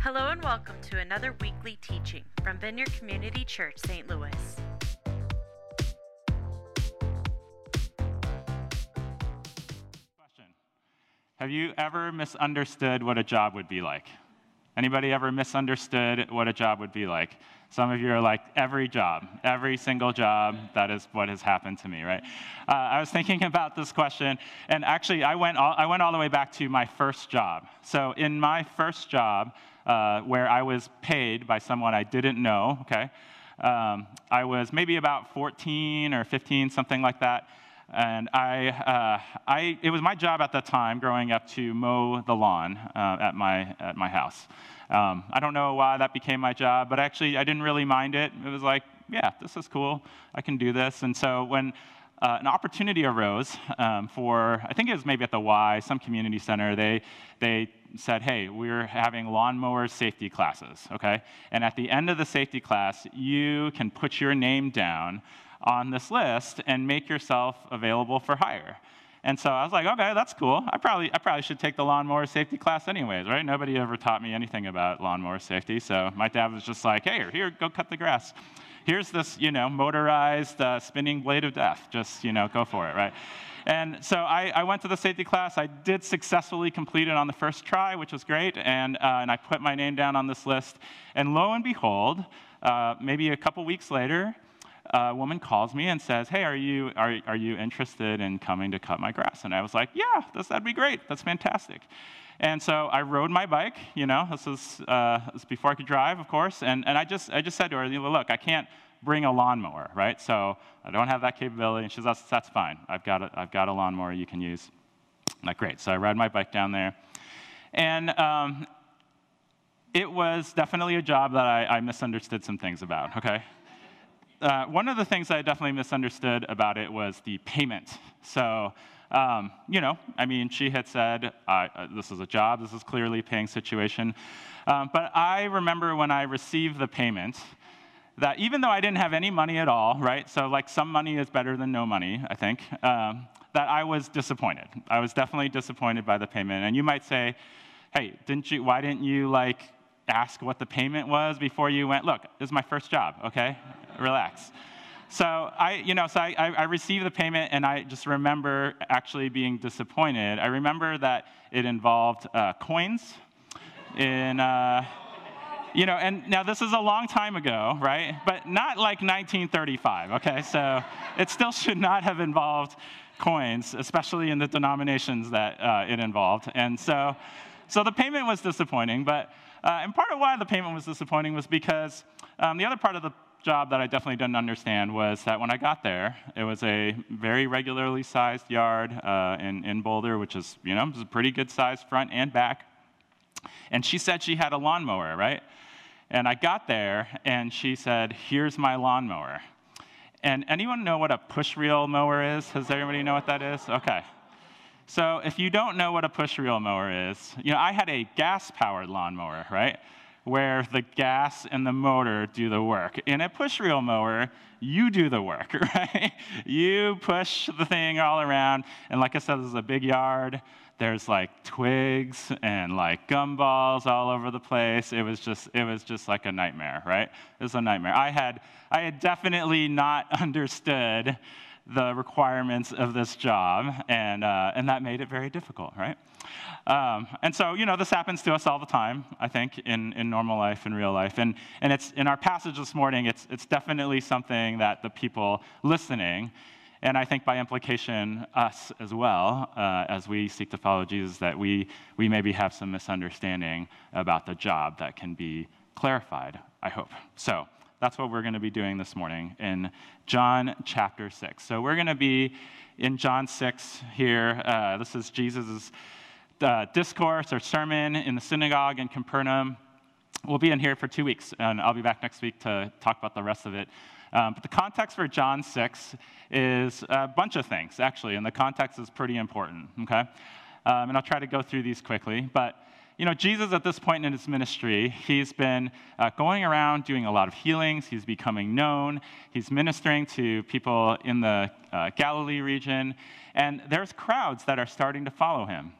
Hello and welcome to another weekly teaching from Vineyard Community Church, St. Louis. Question. Have you ever misunderstood what a job would be like? Anybody ever misunderstood what a job would be like? Some of you are like, every job, every single job, that is what has happened to me, right? Uh, I was thinking about this question, and actually, I went, all, I went all the way back to my first job. So, in my first job, uh, where I was paid by someone I didn't know, okay, um, I was maybe about 14 or 15, something like that. And I, uh, I, it was my job at that time, growing up, to mow the lawn uh, at, my, at my house. Um, I don't know why that became my job, but actually, I didn't really mind it. It was like, yeah, this is cool. I can do this. And so when uh, an opportunity arose um, for, I think it was maybe at the Y, some community center, they, they said, hey, we're having lawnmower safety classes, okay? And at the end of the safety class, you can put your name down on this list and make yourself available for hire. And so I was like, okay, that's cool. I probably, I probably should take the lawnmower safety class anyways, right? Nobody ever taught me anything about lawnmower safety. So my dad was just like, hey, here, go cut the grass. Here's this, you know, motorized uh, spinning blade of death. Just, you know, go for it, right? And so I, I, went to the safety class. I did successfully complete it on the first try, which was great. And, uh, and I put my name down on this list. And lo and behold, uh, maybe a couple weeks later, a woman calls me and says, Hey, are you, are, are you interested in coming to cut my grass? And I was like, Yeah, that'd be great. That's fantastic. And so I rode my bike, you know, this is, uh, this is before I could drive, of course. And, and I, just, I just said to her, Look, I can't bring a lawnmower, right? So I don't have that capability. And she says, That's, that's fine. I've got, a, I've got a lawnmower you can use. I'm like, Great. So I ride my bike down there. And um, it was definitely a job that I, I misunderstood some things about, okay? Uh, one of the things I definitely misunderstood about it was the payment. So, um, you know, I mean, she had said, uh, this is a job, this is clearly a paying situation. Um, but I remember when I received the payment, that even though I didn't have any money at all, right? So, like, some money is better than no money, I think, um, that I was disappointed. I was definitely disappointed by the payment. And you might say, hey, didn't you, why didn't you, like, ask what the payment was before you went, look, this is my first job, okay? Relax. So I, you know, so I, I received the payment and I just remember actually being disappointed. I remember that it involved uh, coins in, uh, you know, and now this is a long time ago, right? But not like 1935, okay? So it still should not have involved coins, especially in the denominations that uh, it involved. And so, so the payment was disappointing, but uh, and part of why the payment was disappointing was because um, the other part of the job that I definitely didn't understand was that when I got there, it was a very regularly sized yard uh, in, in Boulder, which is, you know, was a pretty good size front and back. And she said she had a lawnmower, right? And I got there, and she said, Here's my lawnmower. And anyone know what a push reel mower is? Does everybody know what that is? Okay. So if you don't know what a push reel mower is, you know, I had a gas powered lawnmower, right? Where the gas and the motor do the work. In a push reel mower, you do the work, right? You push the thing all around. And like I said, this is a big yard. There's like twigs and like gumballs all over the place. It was just, it was just like a nightmare, right? It was a nightmare. I had, I had definitely not understood the requirements of this job, and, uh, and that made it very difficult, right? Um, and so, you know, this happens to us all the time, I think, in, in normal life, in real life. And, and it's in our passage this morning, it's, it's definitely something that the people listening, and I think by implication, us as well, uh, as we seek to follow Jesus, that we, we maybe have some misunderstanding about the job that can be clarified, I hope. So, that's what we're going to be doing this morning in John chapter 6. So we're going to be in John 6 here. Uh, this is Jesus' uh, discourse or sermon in the synagogue in Capernaum. We'll be in here for two weeks, and I'll be back next week to talk about the rest of it. Um, but the context for John 6 is a bunch of things, actually, and the context is pretty important, okay? Um, and I'll try to go through these quickly. But you know, Jesus at this point in his ministry, he's been uh, going around doing a lot of healings. He's becoming known. He's ministering to people in the uh, Galilee region. And there's crowds that are starting to follow him.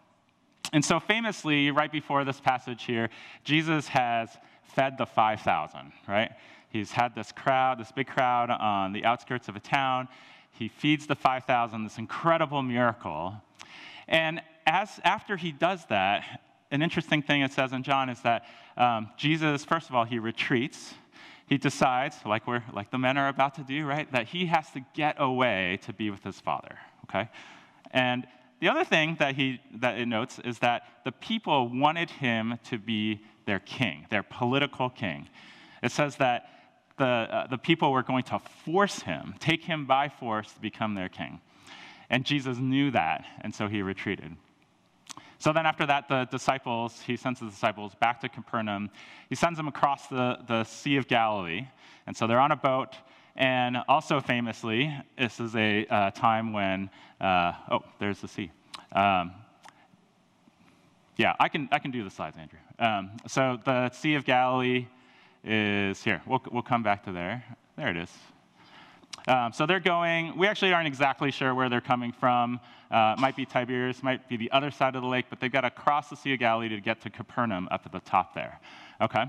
And so, famously, right before this passage here, Jesus has fed the 5,000, right? He's had this crowd, this big crowd on the outskirts of a town. He feeds the 5,000, this incredible miracle. And as, after he does that, an interesting thing it says in John is that um, Jesus, first of all, he retreats. He decides, like, we're, like the men are about to do, right, that he has to get away to be with his father, okay? And the other thing that, he, that it notes is that the people wanted him to be their king, their political king. It says that the, uh, the people were going to force him, take him by force to become their king. And Jesus knew that, and so he retreated. So then, after that, the disciples, he sends the disciples back to Capernaum. He sends them across the, the Sea of Galilee. And so they're on a boat. And also, famously, this is a uh, time when, uh, oh, there's the sea. Um, yeah, I can, I can do the slides, Andrew. Um, so the Sea of Galilee is here. We'll, we'll come back to there. There it is. Um, so they're going, we actually aren't exactly sure where they're coming from. Uh, might be Tiberias, might be the other side of the lake, but they've got to cross the Sea of Galilee to get to Capernaum up at the top there. Okay?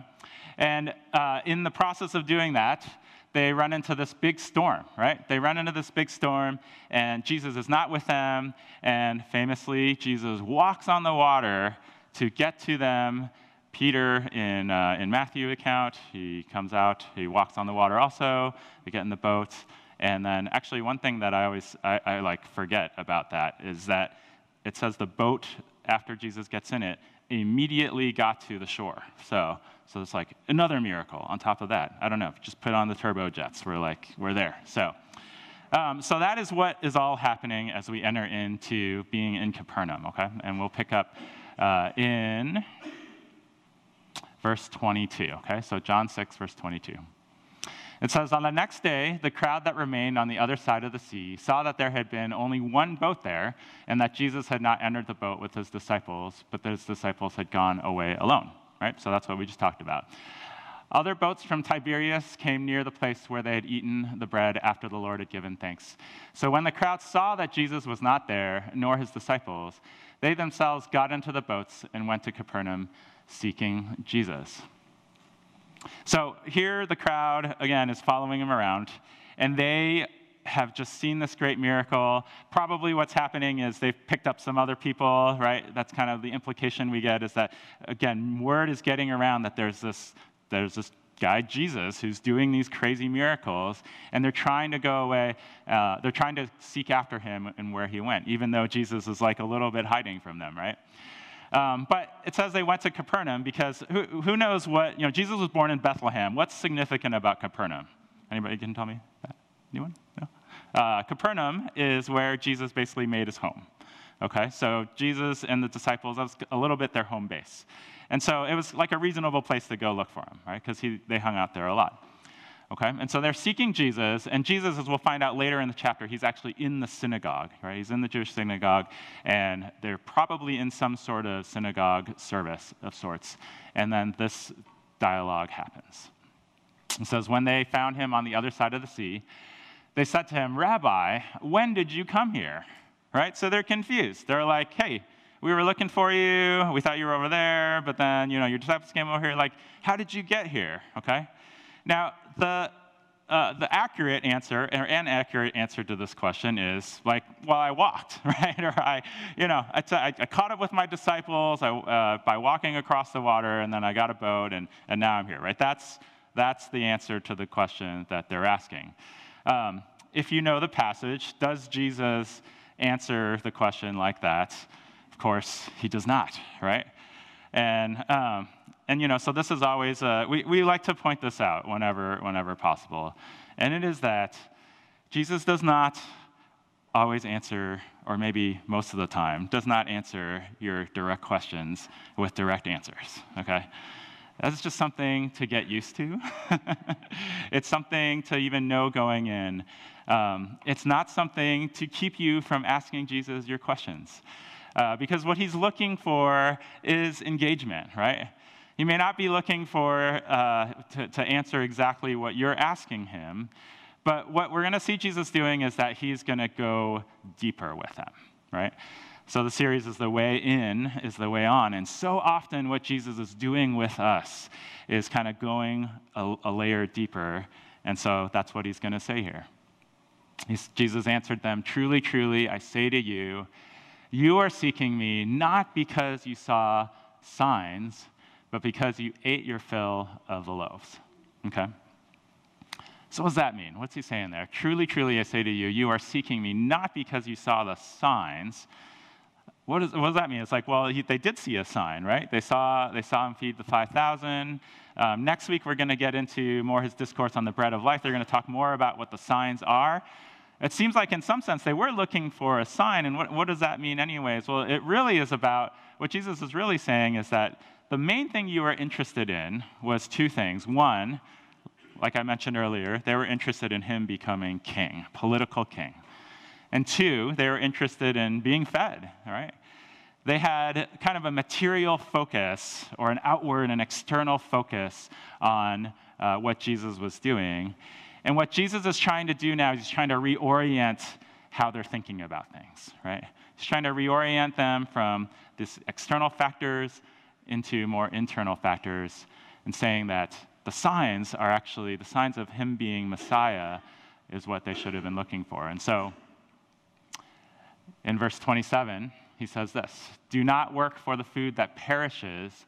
And uh, in the process of doing that, they run into this big storm, right? They run into this big storm, and Jesus is not with them. And famously, Jesus walks on the water to get to them. Peter, in, uh, in Matthew account, he comes out, he walks on the water also. They get in the boat. And then, actually, one thing that I always I, I like forget about that is that it says the boat after Jesus gets in it immediately got to the shore. So, so it's like another miracle on top of that. I don't know. Just put on the turbojets. We're like we're there. So, um, so that is what is all happening as we enter into being in Capernaum. Okay, and we'll pick up uh, in verse 22. Okay, so John 6, verse 22. It says, On the next day, the crowd that remained on the other side of the sea saw that there had been only one boat there, and that Jesus had not entered the boat with his disciples, but that his disciples had gone away alone. Right? So that's what we just talked about. Other boats from Tiberias came near the place where they had eaten the bread after the Lord had given thanks. So when the crowd saw that Jesus was not there, nor his disciples, they themselves got into the boats and went to Capernaum seeking Jesus. So here the crowd, again, is following him around, and they have just seen this great miracle. Probably what's happening is they've picked up some other people, right? That's kind of the implication we get is that, again, word is getting around that there's this, there's this guy, Jesus, who's doing these crazy miracles, and they're trying to go away, uh, they're trying to seek after him and where he went, even though Jesus is like a little bit hiding from them, right? Um, but it says they went to Capernaum because who, who, knows what, you know, Jesus was born in Bethlehem. What's significant about Capernaum? Anybody can tell me that? Anyone? No? Uh, Capernaum is where Jesus basically made his home. Okay, so Jesus and the disciples, that was a little bit their home base. And so it was like a reasonable place to go look for him, right? Because they hung out there a lot. Okay? And so they're seeking Jesus, and Jesus, as we'll find out later in the chapter, he's actually in the synagogue, right? He's in the Jewish synagogue, and they're probably in some sort of synagogue service of sorts. And then this dialogue happens. It says, When they found him on the other side of the sea, they said to him, Rabbi, when did you come here? Right? So they're confused. They're like, hey, we were looking for you. We thought you were over there, but then, you know, your disciples came over here. Like, how did you get here? Okay? Now, the, uh, the accurate answer, or an accurate answer to this question is like, well, I walked, right? or I, you know, I, caught up with my disciples I, uh, by walking across the water, and then I got a boat, and, and now I'm here, right? That's, that's the answer to the question that they're asking. Um, if you know the passage, does Jesus answer the question like that? Of course, he does not, right? And um, and you know, so this is always, uh, we, we like to point this out whenever, whenever possible. And it is that Jesus does not always answer, or maybe most of the time, does not answer your direct questions with direct answers, okay? That's just something to get used to. it's something to even know going in. Um, it's not something to keep you from asking Jesus your questions. Uh, because what he's looking for is engagement, right? He may not be looking for uh, to, to answer exactly what you're asking him, but what we're going to see Jesus doing is that he's going to go deeper with them, right? So the series is the way in, is the way on. And so often, what Jesus is doing with us is kind of going a, a layer deeper. And so that's what he's going to say here. He's, Jesus answered them Truly, truly, I say to you, you are seeking me not because you saw signs, but because you ate your fill of the loaves. Okay? So, what does that mean? What's he saying there? Truly, truly, I say to you, you are seeking me not because you saw the signs, what, is, what does that mean? It's like, well, he, they did see a sign, right? They saw, they saw him feed the 5,000. Um, next week, we're going to get into more his discourse on the bread of life. They're going to talk more about what the signs are. It seems like, in some sense, they were looking for a sign. And what, what does that mean, anyways? Well, it really is about what Jesus is really saying is that the main thing you were interested in was two things. One, like I mentioned earlier, they were interested in him becoming king, political king. And two, they were interested in being fed, right? They had kind of a material focus or an outward and external focus on uh, what Jesus was doing. And what Jesus is trying to do now is he's trying to reorient how they're thinking about things, right? He's trying to reorient them from these external factors into more internal factors and saying that the signs are actually the signs of him being Messiah is what they should have been looking for. And so in verse 27, he says this Do not work for the food that perishes,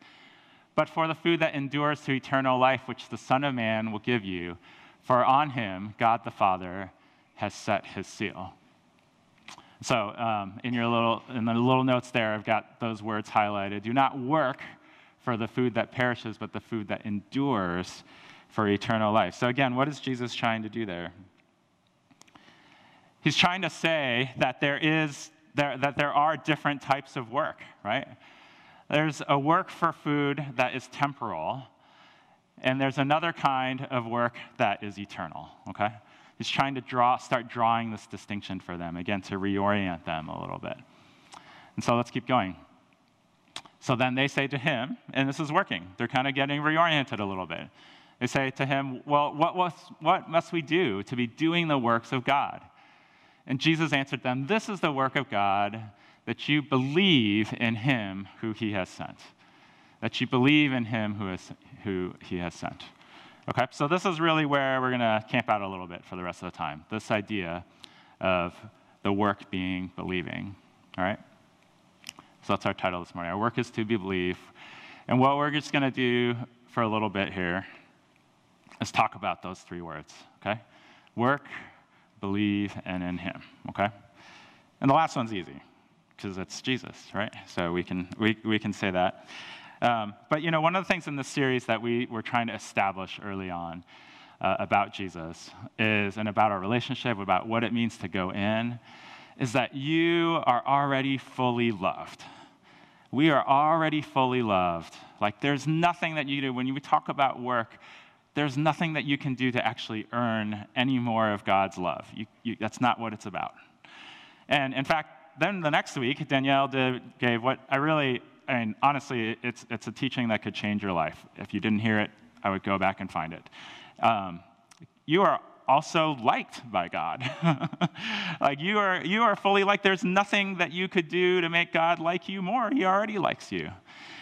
but for the food that endures to eternal life, which the Son of Man will give you. For on him, God the Father has set his seal. So, um, in your little in the little notes there, I've got those words highlighted. Do not work for the food that perishes, but the food that endures for eternal life. So, again, what is Jesus trying to do there? He's trying to say that there is there, that there are different types of work, right? There's a work for food that is temporal, and there's another kind of work that is eternal, okay? He's trying to draw, start drawing this distinction for them, again, to reorient them a little bit. And so let's keep going. So then they say to him, and this is working, they're kind of getting reoriented a little bit. They say to him, Well, what, was, what must we do to be doing the works of God? And Jesus answered them, This is the work of God, that you believe in him who he has sent. That you believe in him who, is, who he has sent. Okay, so this is really where we're going to camp out a little bit for the rest of the time. This idea of the work being believing. All right? So that's our title this morning. Our work is to be believe. And what we're just going to do for a little bit here is talk about those three words. Okay? Work, believe, and in him, okay? And the last one's easy because it's Jesus, right? So we can, we, we can say that. Um, but, you know, one of the things in this series that we were trying to establish early on uh, about Jesus is, and about our relationship, about what it means to go in, is that you are already fully loved. We are already fully loved. Like, there's nothing that you do. When you talk about work, there's nothing that you can do to actually earn any more of God's love. You, you, that's not what it's about. And in fact, then the next week, Danielle did, gave what I really, I mean, honestly, it's, it's a teaching that could change your life. If you didn't hear it, I would go back and find it. Um, you are also liked by God. like you are, you are fully liked. There's nothing that you could do to make God like you more. He already likes you.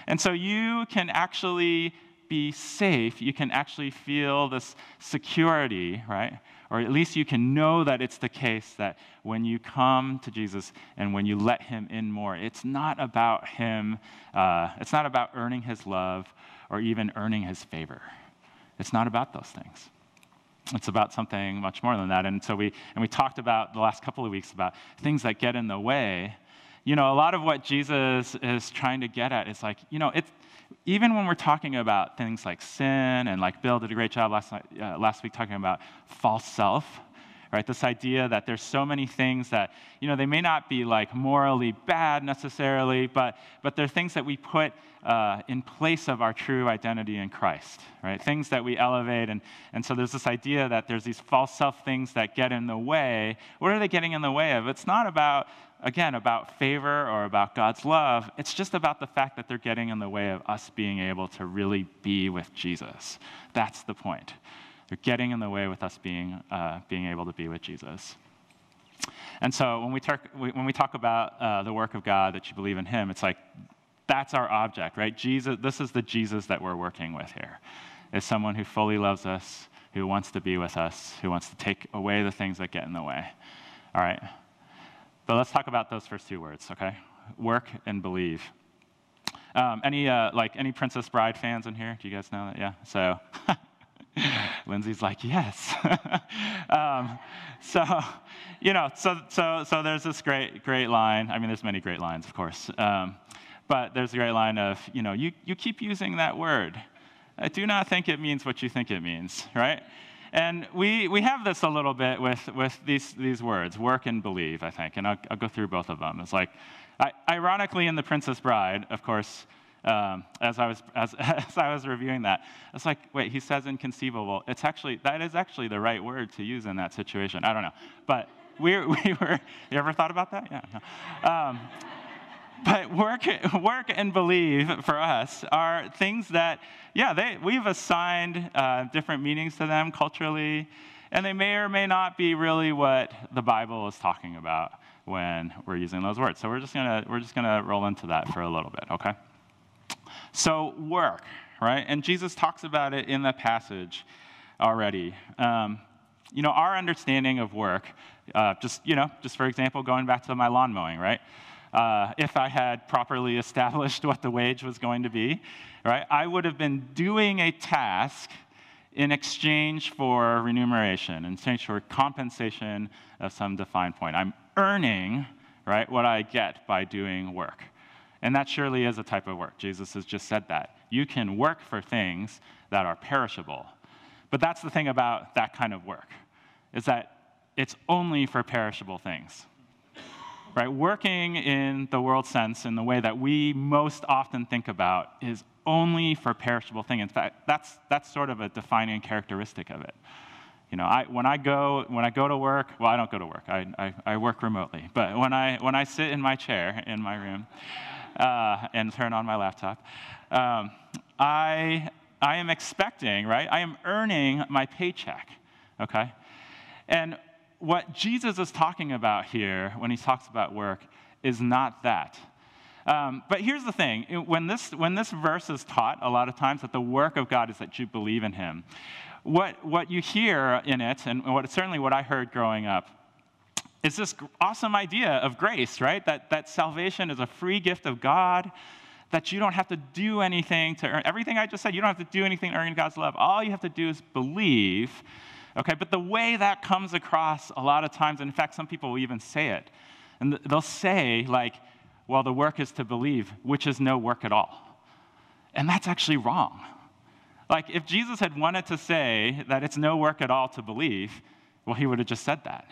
And so you can actually be safe, you can actually feel this security, right? Or at least you can know that it's the case that when you come to Jesus and when you let Him in more, it's not about Him, uh, it's not about earning His love or even earning His favor. It's not about those things. It's about something much more than that. And so we, and we talked about the last couple of weeks about things that get in the way. You know, a lot of what Jesus is trying to get at is like, you know, it's, even when we're talking about things like sin, and like Bill did a great job last, uh, last week talking about false self, right? This idea that there's so many things that, you know, they may not be like morally bad necessarily, but, but they're things that we put uh, in place of our true identity in Christ, right? Things that we elevate. And, and so there's this idea that there's these false self things that get in the way. What are they getting in the way of? It's not about, again, about favor or about God's love. It's just about the fact that they're getting in the way of us being able to really be with Jesus. That's the point. They're getting in the way with us being, uh, being able to be with Jesus. And so when we talk, when we talk about uh, the work of God, that you believe in Him, it's like that's our object, right? Jesus, this is the Jesus that we're working with here. Is someone who fully loves us, who wants to be with us, who wants to take away the things that get in the way. All right? But let's talk about those first two words, okay? Work and believe. Um, any uh, like any Princess Bride fans in here? Do you guys know that? Yeah. So Lindsay's like, yes. um, so, you know, so so so there's this great great line. I mean, there's many great lines, of course. Um, but there's a great line of, you know, you, you keep using that word. I do not think it means what you think it means, right? And we, we have this a little bit with, with these, these words, work and believe, I think. And I'll, I'll go through both of them. It's like, I, ironically, in The Princess Bride, of course, um, as, I was, as, as I was reviewing that, it's like, wait, he says inconceivable. It's actually, that is actually the right word to use in that situation. I don't know. But we, we were, you ever thought about that? Yeah. No. Um, but work, work and believe for us are things that, yeah, they, we've assigned uh, different meanings to them culturally, and they may or may not be really what the Bible is talking about when we're using those words. So we're just gonna we're just gonna roll into that for a little bit, okay? So work, right? And Jesus talks about it in the passage already. Um, you know, our understanding of work, uh, just you know, just for example, going back to my lawn mowing, right? Uh, if I had properly established what the wage was going to be, right? I would have been doing a task in exchange for remuneration, in exchange for compensation of some defined point. I'm earning, right, what I get by doing work. And that surely is a type of work. Jesus has just said that. You can work for things that are perishable. But that's the thing about that kind of work, is that it's only for perishable things right? Working in the world sense, in the way that we most often think about, is only for perishable things. In fact, that's, that's sort of a defining characteristic of it. You know, I, when, I go, when I go to work, well, I don't go to work, I, I, I work remotely. But when I, when I sit in my chair in my room uh, and turn on my laptop, um, I, I am expecting, right? I am earning my paycheck, okay? And what Jesus is talking about here when he talks about work is not that. Um, but here's the thing when this, when this verse is taught, a lot of times that the work of God is that you believe in him, what, what you hear in it, and what, certainly what I heard growing up, is this awesome idea of grace, right? That, that salvation is a free gift of God, that you don't have to do anything to earn. Everything I just said, you don't have to do anything to earn God's love. All you have to do is believe Okay, but the way that comes across a lot of times, and in fact, some people will even say it, and they'll say, like, well, the work is to believe, which is no work at all. And that's actually wrong. Like, if Jesus had wanted to say that it's no work at all to believe, well, he would have just said that,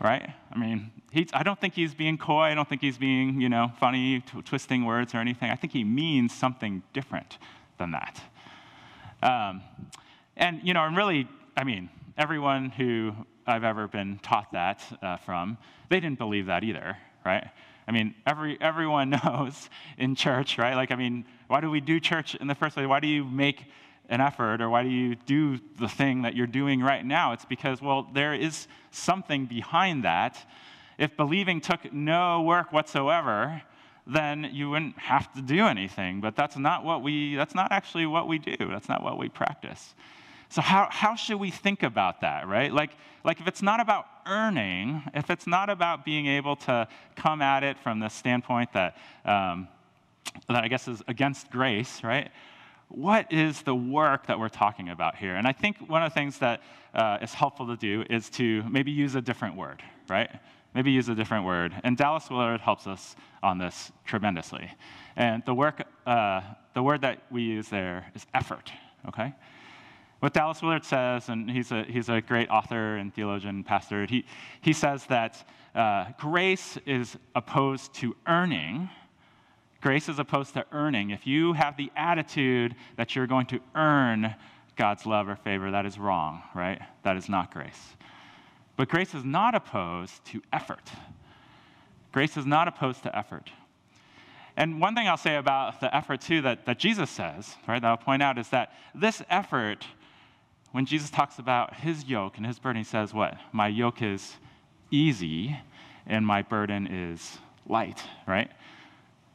right? I mean, I don't think he's being coy. I don't think he's being, you know, funny, twisting words or anything. I think he means something different than that. Um, and, you know, and really, I mean, everyone who I've ever been taught that uh, from, they didn't believe that either, right? I mean, every, everyone knows in church, right? Like, I mean, why do we do church in the first place? Why do you make an effort or why do you do the thing that you're doing right now? It's because, well, there is something behind that. If believing took no work whatsoever, then you wouldn't have to do anything. But that's not what we, that's not actually what we do. That's not what we practice. So, how, how should we think about that, right? Like, like, if it's not about earning, if it's not about being able to come at it from the standpoint that, um, that I guess is against grace, right? What is the work that we're talking about here? And I think one of the things that uh, is helpful to do is to maybe use a different word, right? Maybe use a different word. And Dallas Willard helps us on this tremendously. And the, work, uh, the word that we use there is effort, okay? What Dallas Willard says, and he's a, he's a great author and theologian pastor, he, he says that uh, grace is opposed to earning. Grace is opposed to earning. If you have the attitude that you're going to earn God's love or favor, that is wrong, right? That is not grace. But grace is not opposed to effort. Grace is not opposed to effort. And one thing I'll say about the effort, too, that, that Jesus says, right, that I'll point out is that this effort when Jesus talks about his yoke and his burden, he says, What? My yoke is easy and my burden is light, right?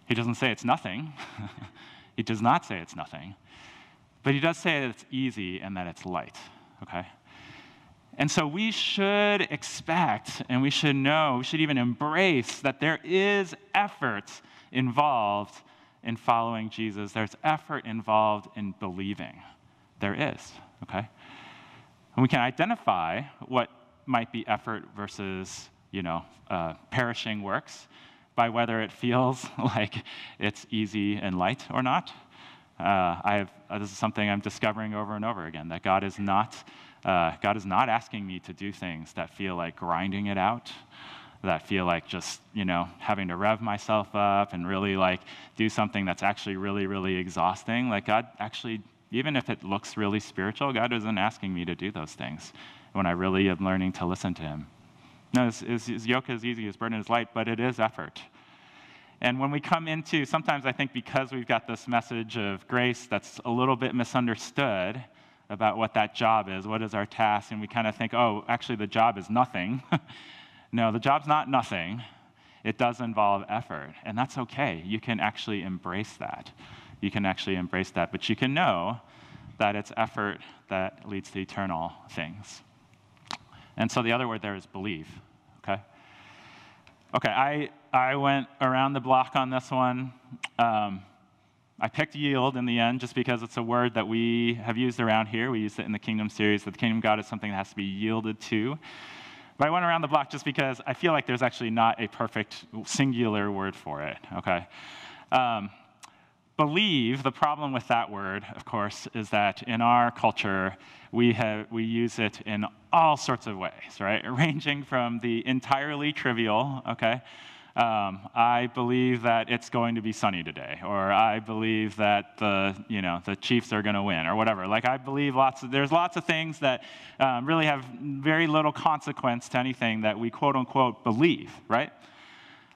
He doesn't say it's nothing. he does not say it's nothing. But he does say that it's easy and that it's light, okay? And so we should expect and we should know, we should even embrace that there is effort involved in following Jesus. There's effort involved in believing. There is, okay? And we can identify what might be effort versus, you know, uh, perishing works by whether it feels like it's easy and light or not. Uh, have, uh, this is something I'm discovering over and over again that God is not uh, God is not asking me to do things that feel like grinding it out, that feel like just you know having to rev myself up and really like do something that's actually really really exhausting. Like God actually, even if it looks really spiritual, God isn't asking me to do those things when I really am learning to listen to Him. No, his, his, his yoke is easy, his burden is light, but it is effort. And when we come into, sometimes I think because we've got this message of grace that's a little bit misunderstood about what that job is, what is our task, and we kind of think, oh, actually, the job is nothing. no, the job's not nothing. It does involve effort, and that's okay. You can actually embrace that. You can actually embrace that, but you can know that it's effort that leads to eternal things. And so the other word there is believe, okay? Okay, I, I went around the block on this one. Um, I picked yield in the end just because it's a word that we have used around here. We use it in the kingdom series that the kingdom of God is something that has to be yielded to. But I went around the block just because I feel like there's actually not a perfect singular word for it, okay? Um, believe, the problem with that word, of course, is that in our culture, we, have, we use it in all sorts of ways, right? Ranging from the entirely trivial, okay? Um, I believe that it's going to be sunny today, or I believe that the, you know, the Chiefs are going to win, or whatever. Like, I believe lots of, there's lots of things that um, really have very little consequence to anything that we quote unquote believe, right?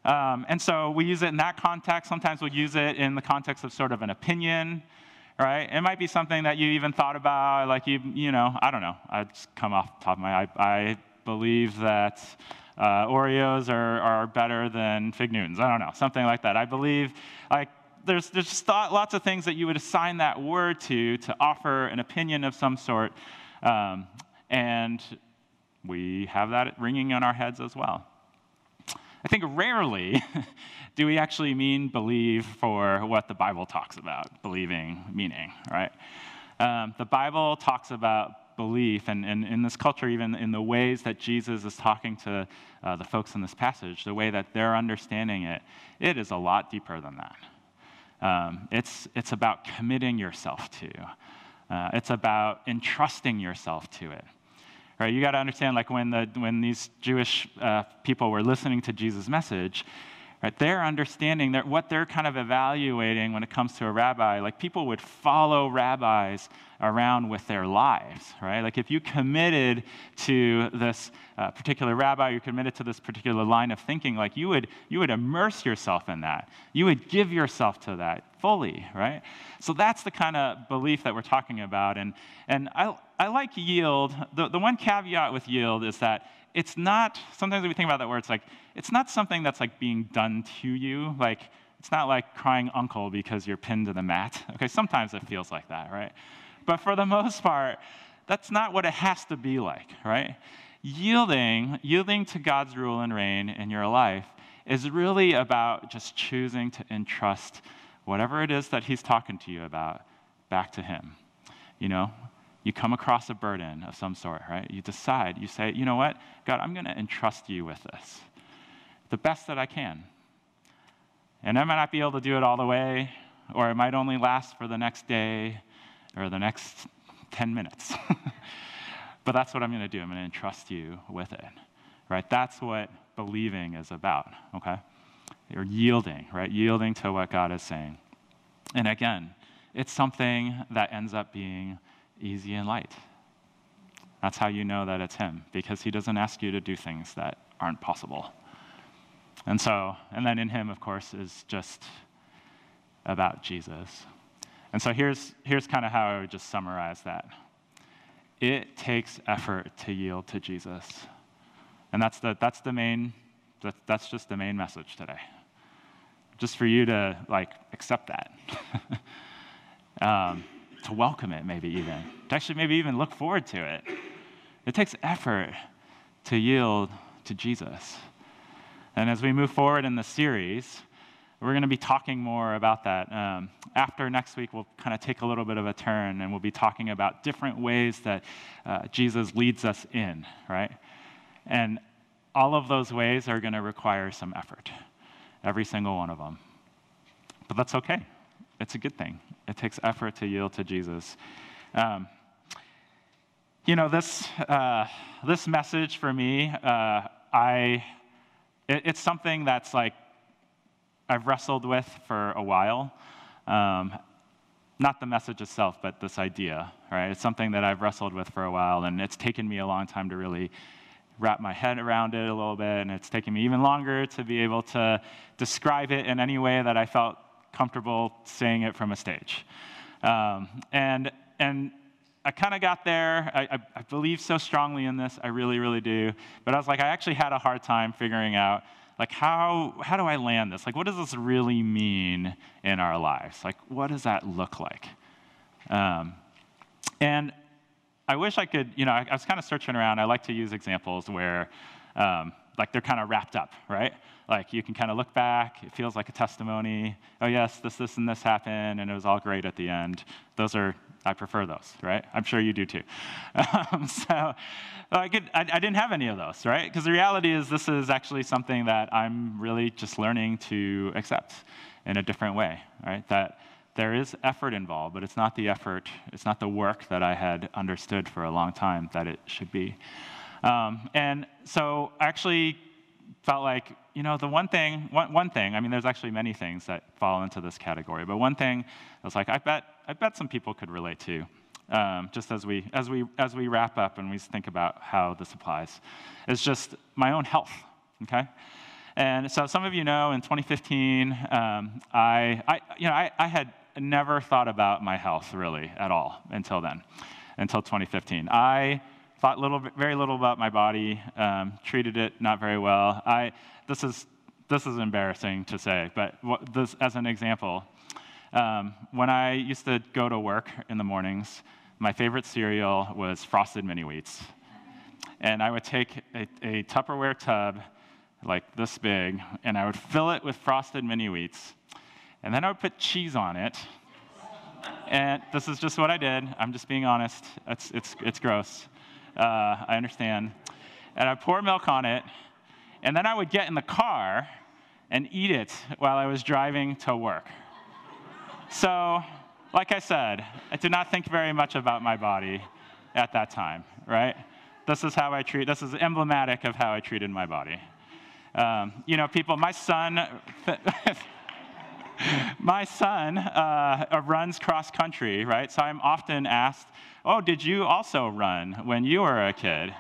Um, and so we use it in that context. Sometimes we'll use it in the context of sort of an opinion, right? It might be something that you even thought about, like you, you know, I don't know. I just come off the top of my, I, I believe that uh, Oreos are, are better than Fig Newtons. I don't know, something like that. I believe, like, there's, there's just lots of things that you would assign that word to to offer an opinion of some sort. Um, and we have that ringing in our heads as well. I think rarely do we actually mean believe for what the Bible talks about, believing, meaning, right? Um, the Bible talks about belief, and, and in this culture, even in the ways that Jesus is talking to uh, the folks in this passage, the way that they're understanding it, it is a lot deeper than that. Um, it's, it's about committing yourself to. Uh, it's about entrusting yourself to it. Right? You got to understand, like when, the, when these Jewish uh, people were listening to Jesus' message, right, they're understanding that what they're kind of evaluating when it comes to a rabbi, like people would follow rabbis around with their lives, right? Like if you committed to this uh, particular rabbi, you committed to this particular line of thinking, like you would, you would immerse yourself in that. You would give yourself to that fully, right? So that's the kind of belief that we're talking about. And, and I, I like yield. The, the one caveat with yield is that it's not, sometimes we think about that word, it's like, it's not something that's like being done to you. Like, it's not like crying uncle because you're pinned to the mat. Okay, sometimes it feels like that, right? But for the most part, that's not what it has to be like, right? Yielding, yielding to God's rule and reign in your life is really about just choosing to entrust whatever it is that He's talking to you about back to Him. You know, you come across a burden of some sort, right? You decide, you say, you know what, God, I'm going to entrust you with this the best that I can. And I might not be able to do it all the way, or it might only last for the next day or the next 10 minutes. but that's what I'm going to do. I'm going to entrust you with it, right? That's what believing is about, okay? You're yielding, right? Yielding to what God is saying. And again, it's something that ends up being easy and light. That's how you know that it's Him, because He doesn't ask you to do things that aren't possible. And so, and then in Him, of course, is just about Jesus. And so here's, here's kind of how I would just summarize that it takes effort to yield to Jesus. And that's the, that's the main, that, that's just the main message today. Just for you to like accept that. um, to welcome it, maybe even. To actually maybe even look forward to it. It takes effort to yield to Jesus. And as we move forward in the series, we're going to be talking more about that. Um, after next week, we'll kind of take a little bit of a turn and we'll be talking about different ways that uh, Jesus leads us in, right? And all of those ways are going to require some effort, every single one of them. But that's okay. It's a good thing. It takes effort to yield to Jesus. Um, you know, this, uh, this message for me, uh, I, it, it's something that's like I've wrestled with for a while. Um, not the message itself, but this idea, right? It's something that I've wrestled with for a while, and it's taken me a long time to really wrap my head around it a little bit, and it's taken me even longer to be able to describe it in any way that I felt comfortable saying it from a stage. Um, and, and I kind of got there. I, I, I, believe so strongly in this. I really, really do. But I was like, I actually had a hard time figuring out, like, how, how do I land this? Like, what does this really mean in our lives? Like, what does that look like? Um, and I wish I could, you know, I, I was kind of searching around. I like to use examples where, um, like, they're kind of wrapped up, right? Like, you can kind of look back. It feels like a testimony. Oh, yes, this, this, and this happened, and it was all great at the end. Those are I prefer those, right? I'm sure you do too. Um, so I, could, I, I, didn't have any of those, right? Because the reality is, this is actually something that I'm really just learning to accept in a different way, right? That there is effort involved, but it's not the effort, it's not the work that I had understood for a long time that it should be. Um, and so I actually felt like, you know, the one thing, one, one thing, I mean, there's actually many things that fall into this category, but one thing I was like, I bet, I bet some people could relate to. Um, just as we, as, we, as we wrap up and we think about how this applies, is just my own health, okay? And so some of you know in 2015, um, I, I, you know, I, I had never thought about my health really at all until then, until 2015. I thought little, very little about my body, um, treated it not very well. I, this, is, this is embarrassing to say, but what, this, as an example, um, when I used to go to work in the mornings, my favorite cereal was Frosted Mini Wheats. And I would take a, a Tupperware tub like this big, and I would fill it with Frosted Mini Wheats. And then I would put cheese on it. And this is just what I did. I'm just being honest. It's, it's, it's gross. Uh, I understand. And I pour milk on it, and then I would get in the car and eat it while I was driving to work. So, like I said, I did not think very much about my body at that time, right? This is how I treat, this is emblematic of how I treated my body. Um, you know, people, my son, my son uh, runs cross country, right? So I'm often asked, Oh, did you also run when you were a kid?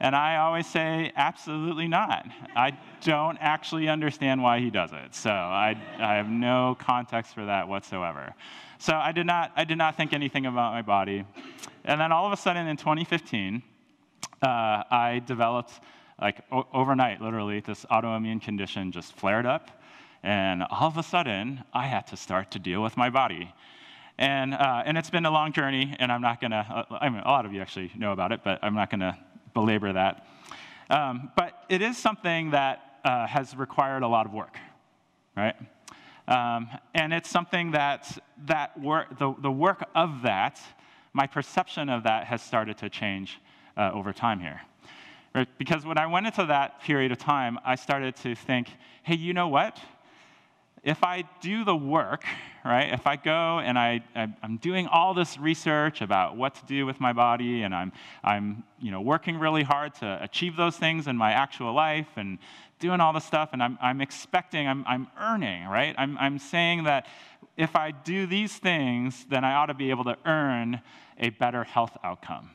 And I always say, Absolutely not. I don't actually understand why he does it. So I, I have no context for that whatsoever. So I did, not, I did not think anything about my body. And then all of a sudden in 2015, uh, I developed, like o- overnight, literally, this autoimmune condition just flared up. And all of a sudden, I had to start to deal with my body. And, uh, and it's been a long journey, and I'm not to, uh, I mean, a lot of you actually know about it, but I'm not to belabor that. Um, but it is something that uh, has required a lot of work, right? Um, and it's something that, that work, the, the work of that, my perception of that has started to change uh, over time here. Right? Because when I went into that period of time, I started to think, hey, you know what? If I do the work, right, if I go and I, I'm doing all this research about what to do with my body and I'm, I'm you know, working really hard to achieve those things in my actual life and doing all this stuff and I'm, I'm expecting, I'm, I'm earning, right? I'm, I'm saying that if I do these things, then I ought to be able to earn a better health outcome.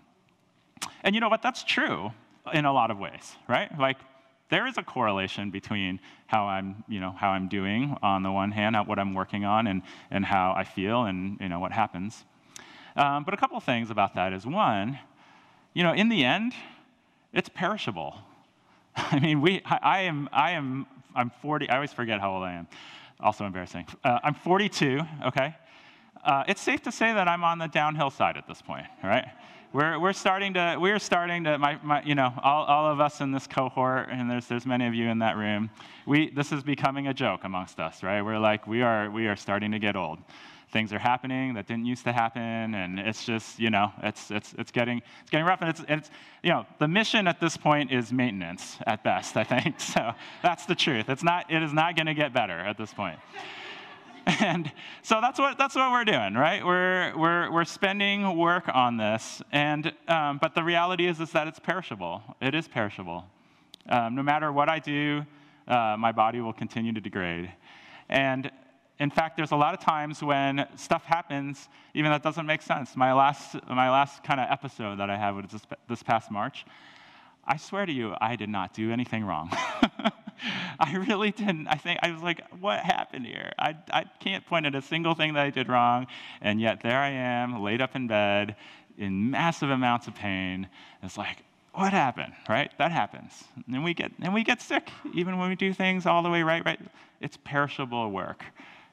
And you know what? That's true in a lot of ways, right? Like there is a correlation between how I'm, you know, how I'm doing on the one hand, what I'm working on, and, and how I feel and you know, what happens. Um, but a couple things about that is one, you know, in the end, it's perishable. I mean, we, I, I am, I am, I'm 40, I always forget how old I am. Also embarrassing. Uh, I'm 42, okay? Uh, it's safe to say that I'm on the downhill side at this point, right? We're, we're starting to, we're starting to, my, my, you know, all, all of us in this cohort, and there's, there's many of you in that room, we, this is becoming a joke amongst us, right? We're like, we are, we are starting to get old. Things are happening that didn't used to happen, and it's just, you know, it's, it's, it's, getting, it's getting rough. And it's, it's, you know, the mission at this point is maintenance at best, I think. So that's the truth. It's not, it is not going to get better at this point. And so that's what, that's what we're doing, right? We're, we're, we're spending work on this. And, um, but the reality is, is that it's perishable. It is perishable. Um, no matter what I do, uh, my body will continue to degrade. And in fact, there's a lot of times when stuff happens, even that doesn't make sense. My last, my last kind of episode that I had was this, this past March. I swear to you, I did not do anything wrong. I really didn't. I think I was like, what happened here? I, I can't point at a single thing that I did wrong. And yet there I am, laid up in bed in massive amounts of pain. It's like, what happened, right? That happens. And we get, and we get sick even when we do things all the way right, right? It's perishable work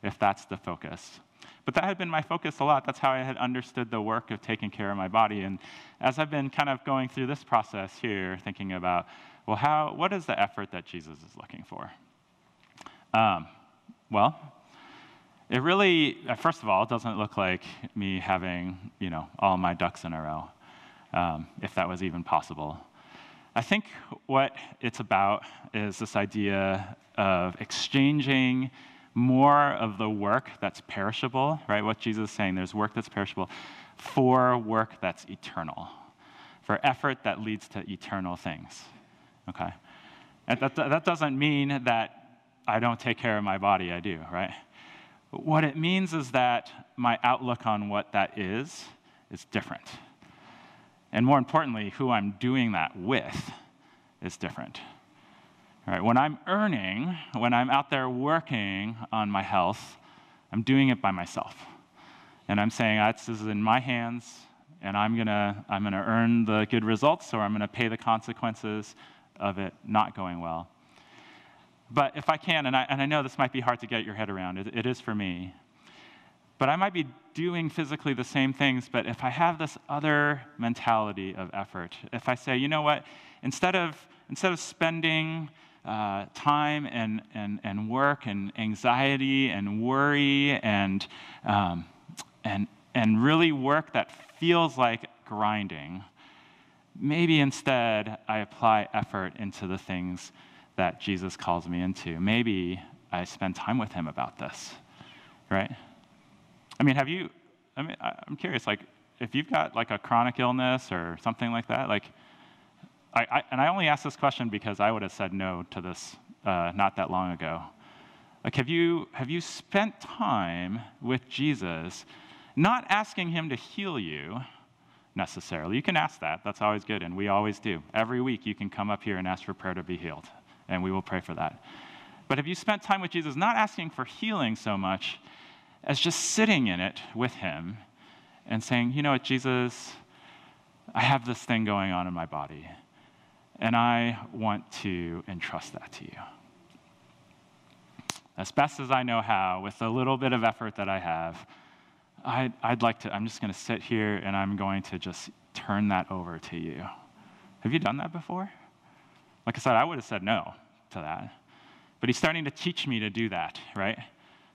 if that's the focus. But that had been my focus a lot. That's how I had understood the work of taking care of my body. And as I've been kind of going through this process here, thinking about well, how, what is the effort that Jesus is looking for? Um, well, it really, uh, first of all, it doesn't look like me having, you know, all my ducks in a row, um, if that was even possible. I think what it's about is this idea of exchanging more of the work that's perishable, right? What Jesus is saying, there's work that's perishable, for work that's eternal, for effort that leads to eternal things okay? And that, that doesn't mean that I don't take care of my body, I do, right? What it means is that my outlook on what that is is different. And more importantly, who I'm doing that with is different. All right, when I'm earning, when I'm out there working on my health, I'm doing it by myself. And I'm saying, ah, this is in my hands, and I'm gonna, I'm gonna earn the good results, or I'm gonna pay the consequences of it not going well. But if I can, and I, and I know this might be hard to get your head around, it, it is for me, but I might be doing physically the same things, but if I have this other mentality of effort, if I say, you know what, instead of, instead of spending uh, time and, and, and work and anxiety and worry and, um, and, and really work that feels like grinding, maybe instead I apply effort into the things that Jesus calls me into. Maybe I spend time with him about this, right? I mean, have you, I mean, I'm curious, like, if you've got like a chronic illness or something like that, like, I, I and I only ask this question because I would have said no to this uh, not that long ago. Like, have you, have you spent time with Jesus, not asking him to heal you, necessarily. You can ask that. That's always good, and we always do. Every week, you can come up here and ask for prayer to be healed, and we will pray for that. But have you spent time with Jesus, not asking for healing so much as just sitting in it with Him and saying, you know what, Jesus, I have this thing going on in my body, and I want to entrust that to you. As best as I know how, with a little bit of effort that I have, I'd, I'd like to, I'm just going to sit here and I'm going to just turn that over to you. Have you done that before? Like I said, I would have said no to that. But he's starting to teach me to do that, right?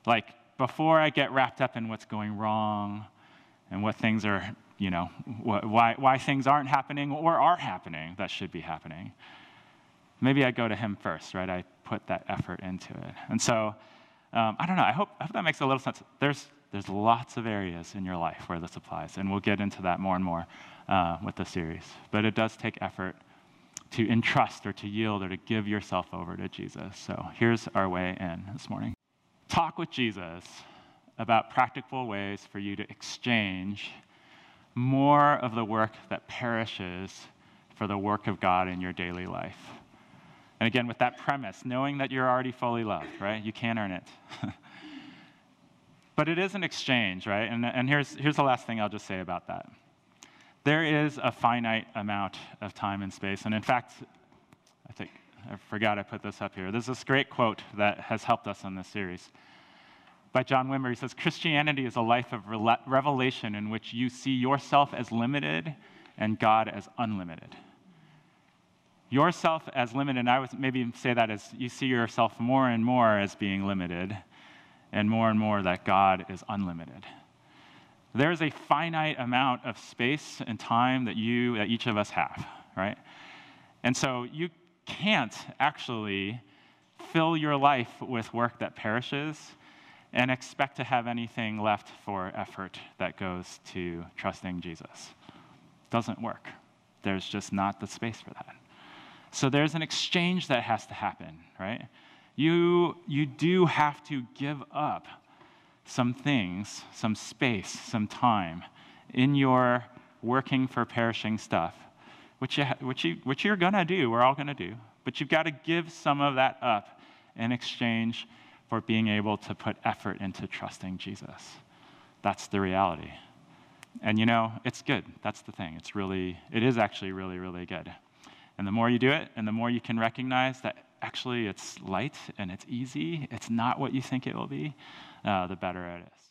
Like, before I get wrapped up in what's going wrong and what things are, you know, why, why things aren't happening or are happening that should be happening, maybe I go to him first, right? I put that effort into it. And so, um, I don't know, I hope, I hope that makes a little sense. There's, there's lots of areas in your life where this applies, and we'll get into that more and more uh, with the series. But it does take effort to entrust or to yield or to give yourself over to Jesus. So here's our way in this morning. Talk with Jesus about practical ways for you to exchange more of the work that perishes for the work of God in your daily life. And again, with that premise, knowing that you're already fully loved, right? You can't earn it. But it is an exchange, right? And, and here's, here's the last thing I'll just say about that. There is a finite amount of time and space. And in fact, I think, I forgot I put this up here. There's this great quote that has helped us in this series by John Wimber. He says Christianity is a life of revelation in which you see yourself as limited and God as unlimited. Yourself as limited, and I would maybe say that as you see yourself more and more as being limited, and more and more that God is unlimited. There is a finite amount of space and time that you, that each of us have, right? And so you can't actually fill your life with work that perishes and expect to have anything left for effort that goes to trusting Jesus. Doesn't work. There's just not the space for that. So there's an exchange that has to happen, right? You, you do have to give up some things, some space, some time in your working for perishing stuff, which, you, which, you, which you're going to do, we're all going to do. But you've got to give some of that up in exchange for being able to put effort into trusting Jesus. That's the reality. And you know, it's good. That's the thing. It's really, it is actually really, really good. And the more you do it, and the more you can recognize that actually it's light and it's easy, it's not what you think it will be, uh, the better it is.